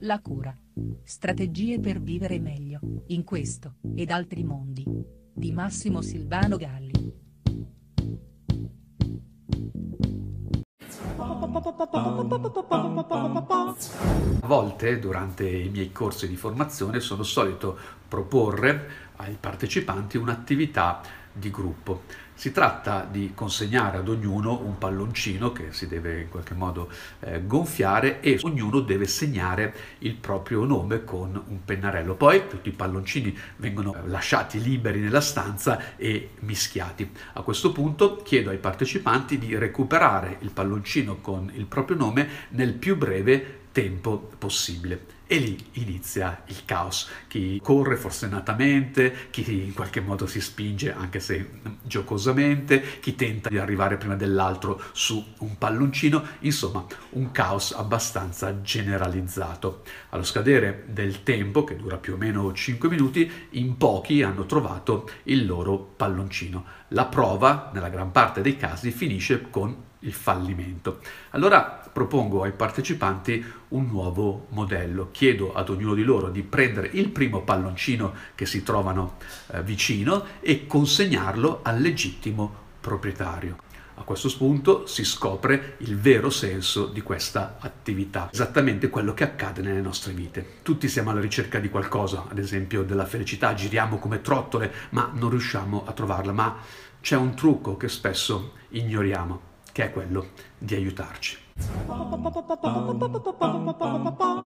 La cura. Strategie per vivere meglio, in questo, ed altri mondi. Di Massimo Silvano Galli. A volte durante i miei corsi di formazione sono solito proporre ai partecipanti un'attività di gruppo. Si tratta di consegnare ad ognuno un palloncino che si deve in qualche modo eh, gonfiare e ognuno deve segnare il proprio nome con un pennarello. Poi tutti i palloncini vengono eh, lasciati liberi nella stanza e mischiati. A questo punto chiedo ai partecipanti di recuperare il palloncino con il proprio nome nel più breve tempo possibile. E lì inizia il caos. Chi corre forsennatamente, chi in qualche modo si spinge, anche se giocosamente, chi tenta di arrivare prima dell'altro su un palloncino, insomma un caos abbastanza generalizzato. Allo scadere del tempo, che dura più o meno 5 minuti, in pochi hanno trovato il loro palloncino. La prova, nella gran parte dei casi, finisce con il fallimento. Allora propongo ai partecipanti un nuovo modello. Chiedo ad ognuno di loro di prendere il primo palloncino che si trovano eh, vicino e consegnarlo al legittimo proprietario. A questo punto si scopre il vero senso di questa attività, esattamente quello che accade nelle nostre vite. Tutti siamo alla ricerca di qualcosa, ad esempio della felicità, giriamo come trottole, ma non riusciamo a trovarla, ma c'è un trucco che spesso ignoriamo che è quello di aiutarci.